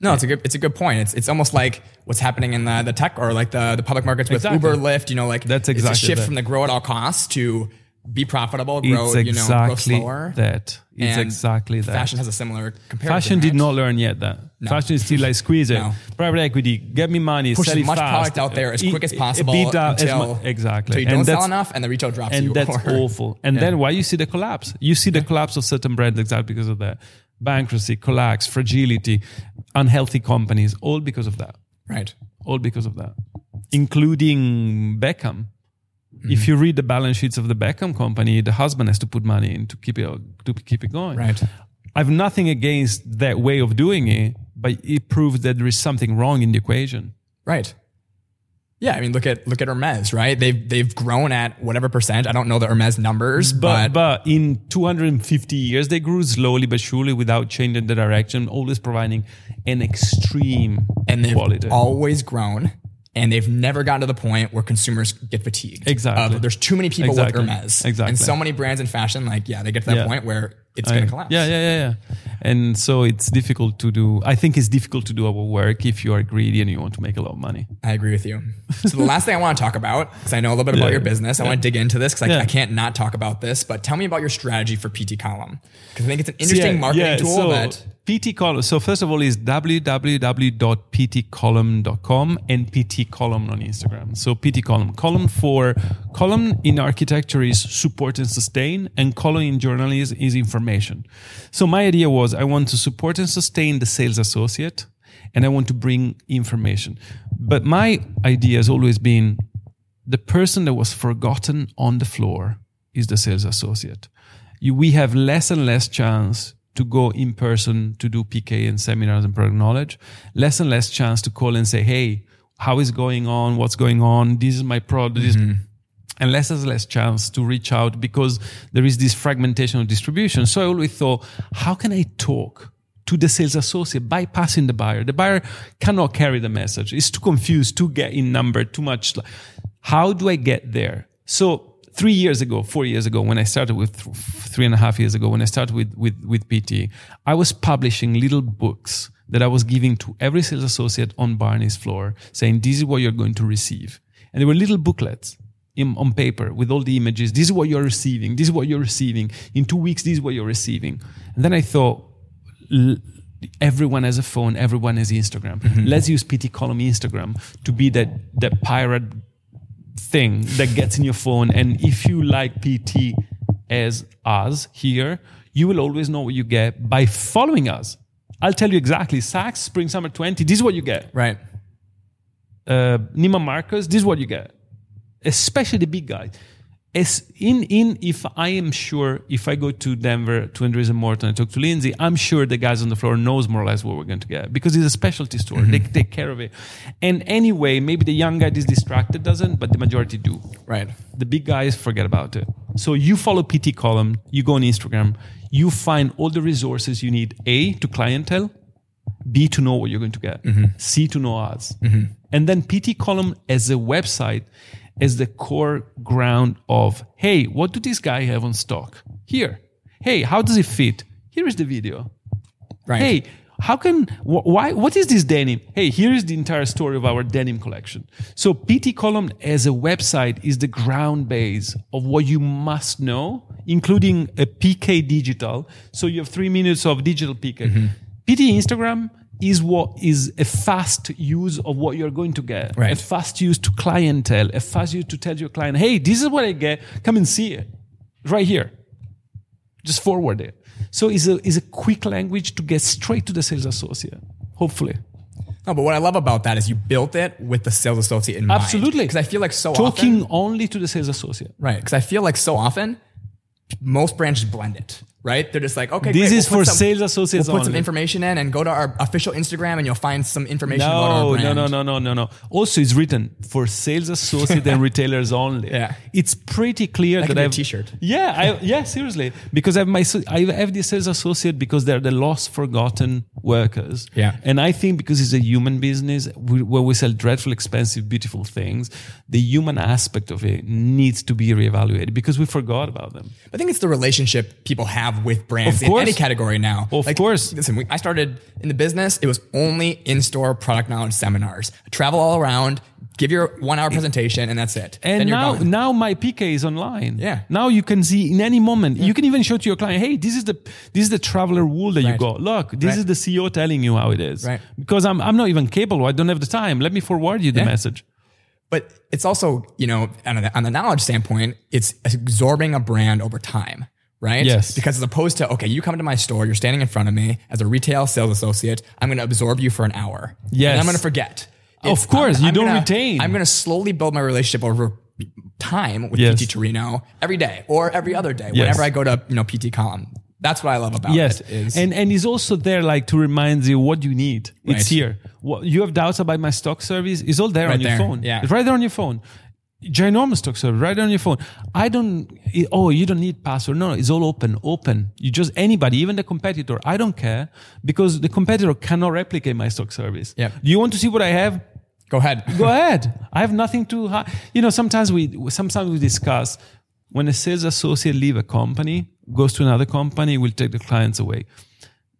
No, it's a good it's a good point. It's it's almost like what's happening in the, the tech or like the, the public markets with
Exactly.
Uber, Lyft. You know, like
That's
it's
exactly
a shift
that.
from the grow at all costs to be profitable, grow
it's
you know, grow
exactly
slower.
that. It's
And
exactly that.
Fashion has a similar comparison.
Fashion did
right?
not learn yet that. Fashion is still like squeeze it.
No.
Private equity, get me money,
push
sell
as
it
much
fast.
product out there as quick as possible
out as
until,
mu- exactly.
until you don't sell enough and the retail drops
and
you.
that's
or-
awful. And then why you see the collapse? You see the collapse of certain brands exactly because of that. Bankruptcy, collapse, fragility, unhealthy companies, all because of that.
Right.
All because of that. Including Beckham.
Mm-hmm.
If you read the balance sheets of the Beckham company, the husband has to put money in to keep it to keep it going.
Right.
I've nothing against that way of doing it, but it proves that there is something wrong in the equation.
Right. Yeah, I mean, look at look at Hermes, right? They've they've grown at whatever percent. I don't know the Hermes numbers,
But,
but,
but in 250 years, they grew slowly but surely without changing the direction, always providing an extreme
and they've
quality.
always grown, and they've never gotten to the point where consumers get fatigued.
Exactly.
Of, there's too many people
Exactly.
with Hermes,
Exactly.
and so many brands in fashion. Like, yeah, they get to that
Yeah.
point where it's going to collapse.
Yeah, yeah, yeah, yeah. And so it's difficult to do. I think it's difficult to do our work if you are greedy and you want to make a lot of money.
I agree with you. So the last thing I want to talk about, because I know a little bit about
Yeah.
your business, I want to dig into this because I. I can't not talk about this. But tell me about your strategy for PT Column, because I think it's an interesting
Yeah,
marketing
yeah,
tool
so
that
PT column. So first of all, is www.ptcolumn.com and PT column on Instagram. So PT column, column for column in architecture is support and sustain, and column in journalism is information. So my idea was I want to support and sustain the sales associate, and I want to bring information. But my idea has always been the person that was forgotten on the floor is the sales associate. You, we have less and less chance to go in person to do PK and seminars and product knowledge, less and less chance to call and say, Hey, how is going on? What's going on? This is my product. This mm-hmm. And less and less chance to reach out because there is this fragmentation of distribution. So I always thought, how can I talk to the sales associate bypassing the buyer? The buyer cannot carry the message. It's too confused, too get in number, too much. How do I get there? So three years ago, four years ago, when I started with three and a half years ago, when I started with, with, with PT, I was publishing little books that I was giving to every sales associate on Barney's floor saying, this is what you're going to receive. And they were little booklets in, on paper with all the images. This is what you're receiving. This is what you're receiving. In two weeks, this is what you're receiving. And then I thought, everyone has a phone. Everyone has Instagram. Let's use PT column Instagram to be that, that pirate thing that gets in your phone. And if you like PT as us here, you will always know what you get by following us. I'll tell you exactly. Saks, Spring Summer 20, this is what you get.
right.
Uh, Neiman Marcus, this is what you get. Especially the big guys. As in, in, if I am sure, if I go to Denver to Andrisen Morton and talk to Lindsay, I'm sure the guys on the floor knows more or less what we're going to get because it's a specialty store. They mm-hmm. take care of it. And anyway, maybe the young guy is distracted doesn't, but the majority do
Right.
the big guys forget about it. So you follow PT column, you go on Instagram, you find all the resources you need A to clientele, B to know what you're going to get, mm-hmm. C to know ads. Mm-hmm. And then PT Column as a website as the core ground of, hey, what do this guy have on stock? Here. Hey, how does it fit? Here is the video.
Right.
Hey, how can wh- why what is this denim hey here is the entire story of our denim collection so pt column as a website is the ground base of what you must know including a pk digital so you have three minutes of digital pk mm-hmm. pt instagram is what is a fast use of what you're going to get
Right.
a fast use to clientele a fast use to tell your client hey this is what i get come and see it right here just forward it. So it's a, it's a quick language to get straight to the sales associate, hopefully.
No, but what I love about that is you built it with the sales associate in mind.
Absolutely.
Because I feel like so
Talking
often,
only to the sales associate.
right? Because I feel like so often, most branches blend it. Right? They're just like, okay,
This
great,
is
we'll
for sales associates
We'll put some information in and go to our official Instagram, and you'll find some information
No, no, no, no, no, no, no. Also, it's written for sales associate and retailers only.
Yeah.
it's pretty clear
That
that,
could be a
I've
t-shirt.
Yeah, I, yeah, seriously, because I have my I have the sales associate because they're the lost, forgotten workers.
Yeah.
and I think because it's a human business we, where we sell dreadful, expensive, beautiful things, the human aspect of it needs to be reevaluated because we forgot about them.
I think it's the relationship people have with brands in any category now.
Of course.
Listen, we, I started in the business. It was only in-store product knowledge seminars. Travel all around, give your one-hour presentation, and that's it.
And now,
gone.
now my PK is online.
Yeah.
Now you can see in any moment. You can even show to your client, "Hey, this is the this is the traveler wool that you
Right.
got. Look, this
Right.
is the CEO telling you how it is.
Right.
Because I'm I'm not even capable. I don't have the time. Let me forward you the
Yeah.
message.
But it's also, you know, on the, on the knowledge standpoint, it's absorbing a brand over time, right?
Yes.
Because as opposed to, okay, you come to my store, you're standing in front of me as a retail sales associate, I'm going to absorb you for an hour.
Yes.
And I'm going to forget.
Of course, you don't
gonna-
retain.
I'm going to slowly build my relationship over time with
Yes.
PT Torino every day or every other day,
Yes.
whenever I go to, you know, PT Column. That's what I love about it. Yes,
and and it's also there like to remind you what you need. It's here. What you have doubts about my stock service? It's all there
Right
on your
there.
phone.
Yeah.
it's right there on your phone. Ginormous stock service right on your phone. I don't. oh, you don't need password. No, it's all open. Open. You just anybody, even the competitor. I don't care because the competitor cannot replicate my stock service.
Yeah.
Do you want to see what I have?
go ahead.
Go ahead. I have nothing to hide. You know, sometimes we sometimes we discuss when a sales associate leave a company, goes to another company, will take the clients away.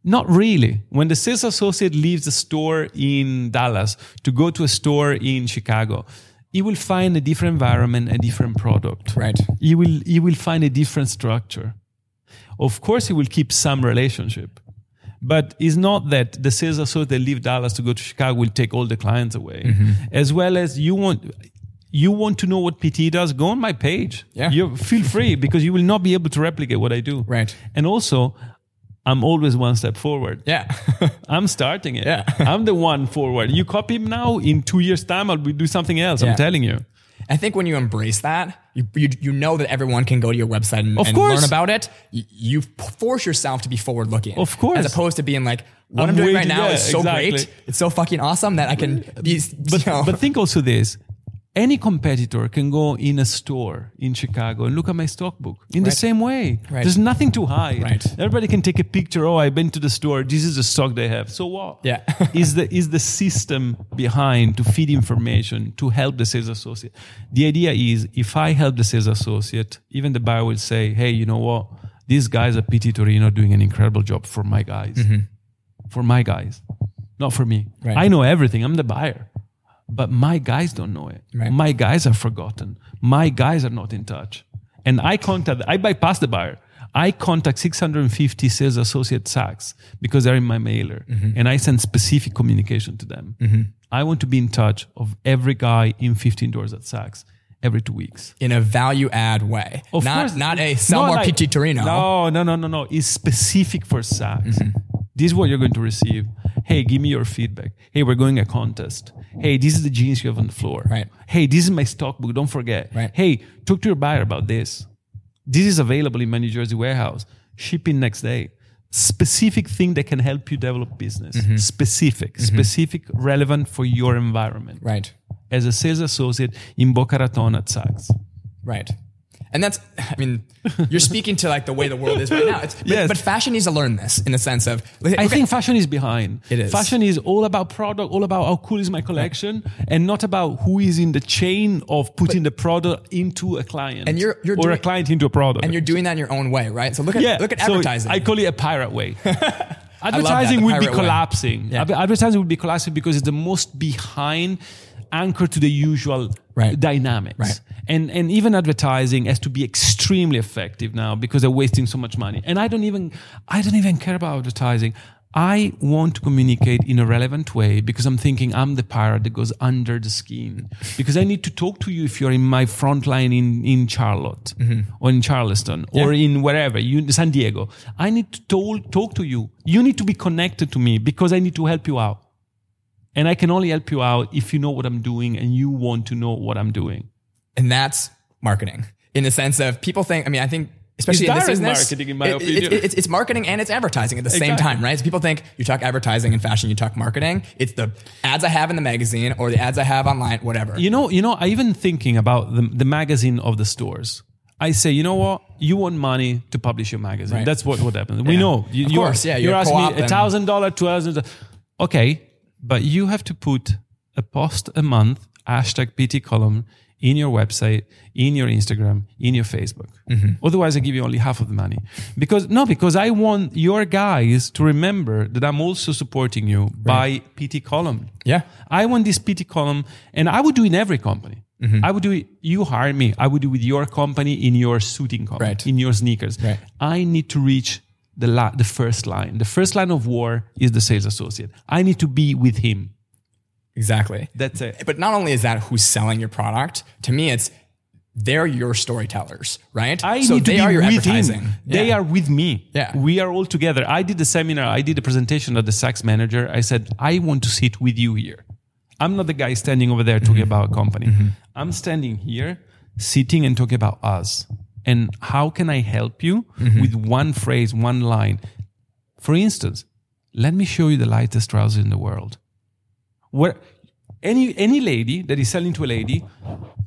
Not really. When the sales associate leaves a store in Dallas to go to a store in Chicago, he will find a different environment, a different product.
Right.
He will he will find a different structure. Of course, he will keep some relationship. But it's not that the sales associate that leave Dallas to go to Chicago will take all the clients away.
Mm-hmm.
As well as you want you want to know what PT does, go on my page.
Yeah.
You feel free because you will not be able to replicate what I do.
Right.
And also, I'm always one step forward.
Yeah.
I'm starting it.
Yeah.
I'm the one forward. You copy him now, in two years' time, I'll be do something else.
Yeah.
I'm telling you.
I think when you embrace that, you, you, you know that everyone can go to your website and, and learn about it. You, you force yourself to be forward looking.
Of course.
As opposed to being like, what I'm,
I'm
doing right now
yeah,
is so
exactly.
great. It's so fucking awesome that I can uh, be,
But,
you know,
but think also this. Any competitor can go in a store in Chicago and look at my stock book in the same way.
Right.
There's nothing to hide.
Right.
Everybody can take a picture. Oh, I've been to the store. This is the stock they have. So what?
Yeah.
is the is the system behind to feed information to help the sales associate? The idea is if I help the sales associate, even the buyer will say, "Hey, you know what? These guys at PT Torino doing an incredible job for my guys, mm-hmm. for my guys, not for me.
Right.
I know everything. I'm the buyer." But my guys don't know it.
Right.
My guys are forgotten. My guys are not in touch. And I contact, I bypass the buyer. I contact 650 sales associate Saks because they're in my mailer and I send specific communication to them. I want to be in touch of every guy in 15 doors at Saks every two weeks.
in a value add way.
Of
not,
course.
not a sell more
like-
PT Torino.
No, no, no, no, no. It's specific for Saks.
Mm-hmm.
This is what you're going to receive. Hey, give me your feedback. Hey, we're going a contest. Hey, this is the jeans you have on the floor.
Right.
Hey, this is my stock book. Don't forget.
Right.
Hey, talk to your buyer about this. This is available in my New Jersey warehouse. Shipping next day. Specific thing that can help you develop business.
Mm-hmm.
Specific, specific, relevant for your environment.
Right.
As a sales associate in Boca Raton at Saks.
Right. And that's, I mean, you're speaking to like the way the world is right now. It's, but,
Yes.
but fashion needs to learn this in the sense of, look at-
I think fashion is behind.
It is.
Fashion is all about product, all about how cool is my collection, and not about who is in the chain of putting the product into a client,
And you're- you're
or a client into a product.
and you're doing that in your own way, right? So look at,
yeah,
look at
so
advertising.
I call it a pirate way. Advertising
the
will be collapsing.
Yeah.
Advertising will be collapsing because it's the most behind anchor to the usual
Right.
dynamics.
Right.
And and even advertising has to be extremely effective now because they're wasting so much money. And I don't even I don't even care about advertising. I want to communicate in a relevant way because I'm thinking I'm the pirate that goes under the skin. Because I need to talk to you if you're in my front line in, in Charlotte mm-hmm. or in Charleston or in wherever, you, San Diego. I need to talk, talk to you. You need to be connected to me because I need to help you out. And I can only help you out if you know what I'm doing and you want to know what I'm doing.
And that's marketing in the sense of people think, I mean, I think, especially
It's
in this business,
marketing, in my
it- it-
opinion.
it's, it's marketing and it's advertising at the same time, right? So people think you talk advertising and fashion, you talk marketing. It's the ads I have in the magazine or the ads I have online, whatever.
You know, you know, I even thinking about the, the magazine of the stores. I say, you know what? You want money to publish your magazine.
Right.
That's what, what happens. We know. You,
Of
you're-
course, yeah,
You're
you're
asking me a thousand dollar, two thousand. Okay, but you have to put a post a month hashtag PT column in your website, in your Instagram, in your Facebook.
Mm-hmm.
Otherwise, I give you only half of the money. Because no, because I want your guys to remember that I'm also supporting you by PT column.
Yeah.
I want this PT column, and I would do in every company.
Mm-hmm.
I would do it. You hire me. I would do with your company in your suiting company,
Right.
in your sneakers.
Right.
I need to reach the la- the first line. The first line of war is the sales associate. I need to be with him.
Exactly.
That's it.
But not only is that who's selling your product, to me, it's they're your storytellers, right?
I
so
need to
they
be
are your
with
advertising.
him. They are with me.
Yeah.
We are all together. I did the seminar. I did the presentation at the Saks manager. I said, I want to sit with you here. I'm not the guy standing over there talking
Mm-hmm.
about a company. I'm standing here, sitting and talking about us. And how can I help you
Mm-hmm.
with one phrase, one line? For instance, let me show you the lightest trousers in the world. Where any any lady that is selling to a lady,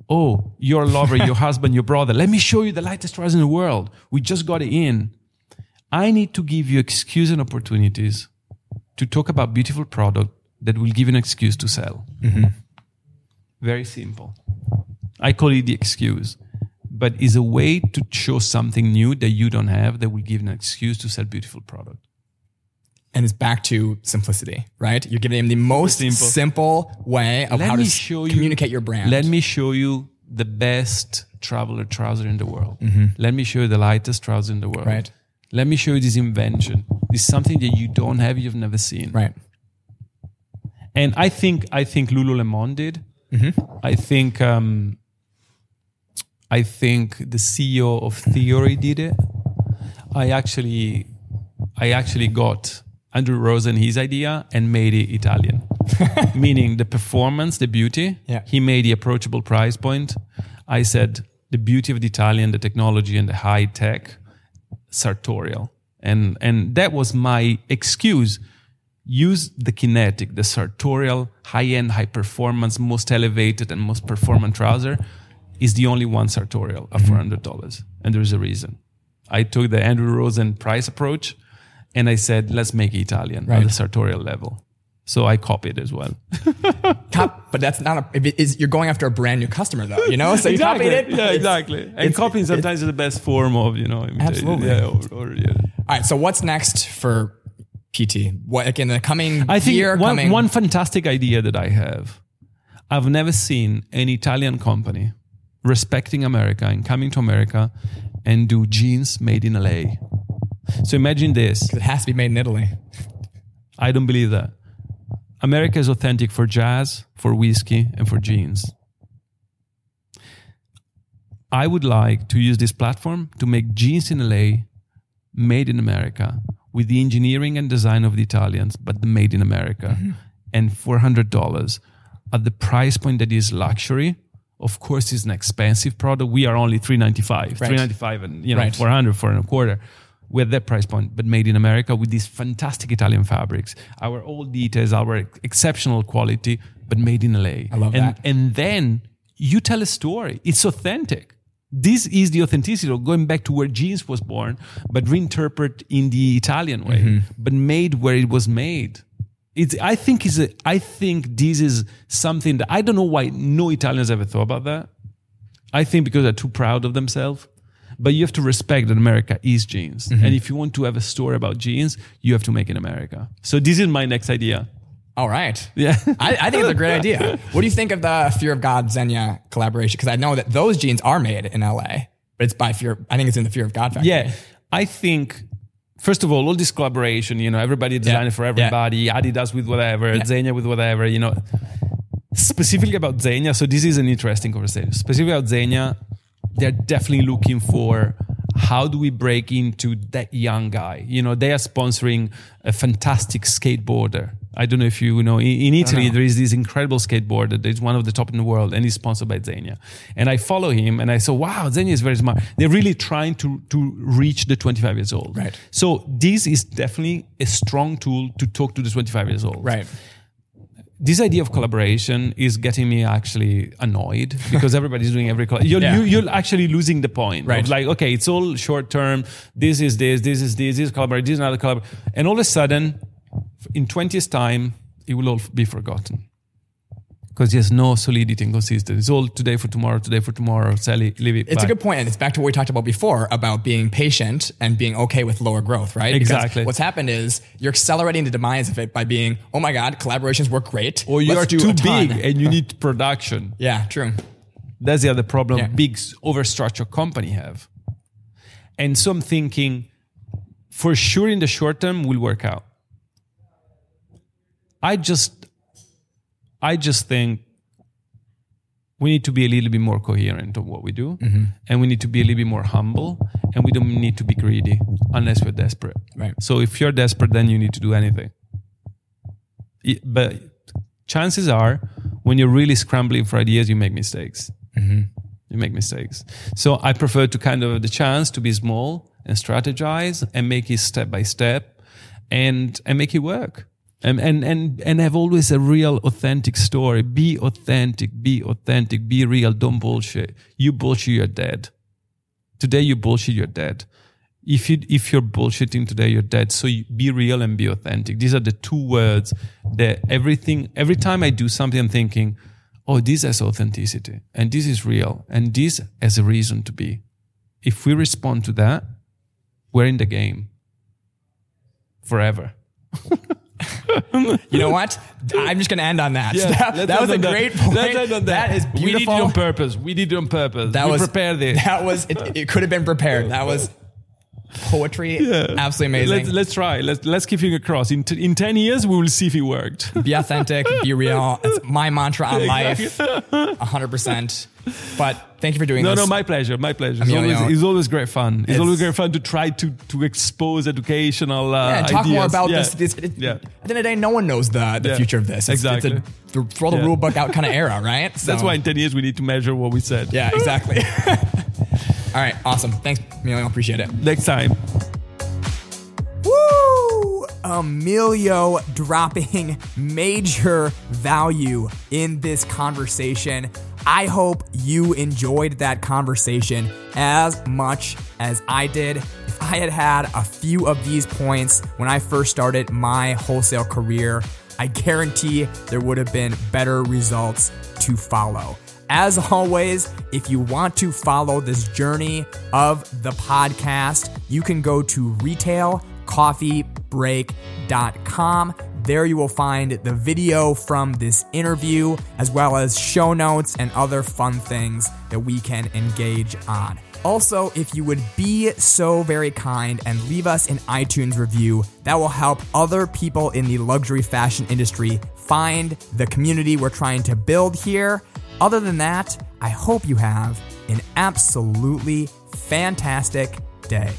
oh, your lover, your husband, your brother, let me show you the lightest trousers in the world. We just got it in. I need to give you excuse and opportunities to talk about beautiful product that will give you an excuse to sell. Very simple. I call it the excuse, but is a way to show something new that you don't have that will give an excuse to sell beautiful product.
and it's back to simplicity, right? You're giving them the most
Simple.
simple, way of
Let
how to
show you-
communicate your brand.
Let me show you the best traveler trouser in the world.
Mm-hmm.
Let me show you the lightest trouser in the world.
Right.
Let me show you this invention. This is something that you don't have, you've never seen.
right.
And I think I think Lululemon did.
Mm-hmm.
I think um, I think the CEO of Theory did it. I actually I actually got Andrew Rosen his idea and made it Italian, meaning the performance, the beauty.
Yeah.
He made the approachable price point. I said the beauty of the Italian, the technology, and the high tech, sartorial, and and that was my excuse use the kinetic, the sartorial, high end, high performance, most elevated, and most performant trouser is the only one sartorial at mm-hmm. $400. And there's a reason. I took the Andrew Rosen price approach and I said, let's make it Italian at the sartorial level. So I copied as well.
Cop, but that's not a. If it is, you're going after a brand new customer, though. You know, so you copied it.
Yeah, exactly. And copying sometimes is the best form of, you know.
Absolutely.
Yeah, or, or, yeah.
All right. So what's next for PT? What like in the coming
I think
year?
one,
coming
one fantastic idea that I have. I've never seen an Italian company respecting America and coming to America and do jeans made in LA. So imagine this.
it has to be made in Italy.
I don't believe that. America is authentic for jazz, for whiskey, and for jeans. I would like to use this platform to make jeans in LA made in America with the engineering and design of the Italians, but made in America. Mm-hmm. And $400 at the price point that is luxury. Of course, it's an expensive product. We are only 395
Right.
395 and you know
Right.
400 for a quarter. We're at that price point, but made in America with these fantastic Italian fabrics. Our old details, our exceptional quality, but made in LA.
I love
and,
that.
And then you tell a story. It's authentic. this is the authenticity of going back to where jeans was born, but reinterpret in the Italian way, mm-hmm. but made where it was made. It's, I think is a, I think this is something that I don't know why no Italians ever thought about that. I think because they're too proud of themselves. But you have to respect that America is jeans. Mm-hmm. And if you want to have a story about jeans, you have to make it in America. So this is my next idea.
All right.
Yeah.
I, I think it's a great idea. What do you think of the Fear of God Zegna collaboration? Because I know that those jeans are made in LA, but it's by Fear. I think it's in the Fear of God factory.
Yeah, I think first of all, all this collaboration, you know, everybody designing for everybody, Adidas with whatever, Zegna with whatever, you know. Specifically about Zegna, so this is an interesting conversation. Specifically about Zegna, they're definitely looking for how do we break into that young guy? You know, they are sponsoring a fantastic skateboarder. I don't know if you know, in, in Italy, there is this incredible skateboarder that is one of the top in the world and he's sponsored by Zegna. And I follow him and I saw, wow, Zegna is very smart. They're really trying to, to reach the 25 years old.
Right.
So this is definitely a strong tool to talk to the 25 years old
Right.
this idea of collaboration is getting me actually annoyed because everybody's doing every coll- you're,
Yeah.
you, you're actually losing the point
Right.
like okay it's all short term this is this this is this this is collaborate this is another collaborate and all of a sudden in 20 years time it will all be forgotten because there's no solidity and consistency it's all today for tomorrow today for tomorrow sell it leave it
It's
bye.
a good point, and it's back to what we talked about before about being patient and being okay with lower growth, right? Because
Exactly.
what's happened is you're accelerating the demise of it by being, oh my god, collaborations work great,
or you
Let's
are too big and you need production
Yeah, true.
That's the other problem
Yeah.
big overstructured company have. And so I'm thinking, for sure in the short term will work out. I just, I just think we need to be a little bit more coherent of what we do,
Mm-hmm.
and we need to be a little bit more humble, and we don't need to be greedy unless we're desperate.
Right.
So if you're desperate, then you need to do anything. But chances are, when you're really scrambling for ideas, you make mistakes. You make mistakes. So I prefer to kind of have the chance to be small and strategize and make it step by step, and and make it work. And, and and and have always a real authentic story. Be authentic. Be authentic. Be real. Don't bullshit. You bullshit, you're dead. Today you bullshit, you're dead. If you if you're bullshitting today, you're dead. So you, be real and be authentic. These are the two words that everything. Every time I do something, I'm thinking, oh, this has authenticity, and this is real, and this has a reason to be. If we respond to that, we're in the game forever.
You know what? I'm just going to end on that. that, that was a great
that.
point.
On
that is
We did it on purpose. We did it on purpose.
That
we
was
prepared it.
That was it. It could have been prepared. That was poetry. Absolutely amazing.
Let's, let's try. Let's let's keep fingers across. In, t- in ten years, we will see if it worked.
be authentic, be real. It's my mantra on life, hundred percent. But thank you for doing
No,
this.
no, no, my pleasure. My pleasure. It's always, it's always great fun. It's,
It's-
always great fun to try to to expose educational uh,
yeah, and talk more about
Yeah.
this. this it,
Yeah.
At the end of the day, no one knows the, the
Yeah.
future of this. It's,
Exactly.
It's a throw the
Yeah.
rule book out kind of era, right?
That's why in ten years we need to measure what we said.
Yeah, exactly. All right, awesome. Thanks, Emilio. Appreciate it.
Next time.
Woo! Emilio dropping major value in this conversation. I hope you enjoyed that conversation as much as I did. If I had had a few of these points when I first started my wholesale career, I guarantee there would have been better results to follow. As always, if you want to follow this journey of the podcast, you can go to retailcoffeebreak.com. There you will find the video from this interview, as well as show notes and other fun things that we can engage on. Also, if you would be so very kind and leave us an iTunes review, that will help other people in the luxury fashion industry find the community we're trying to build here. Other than that, I hope you have an absolutely fantastic day.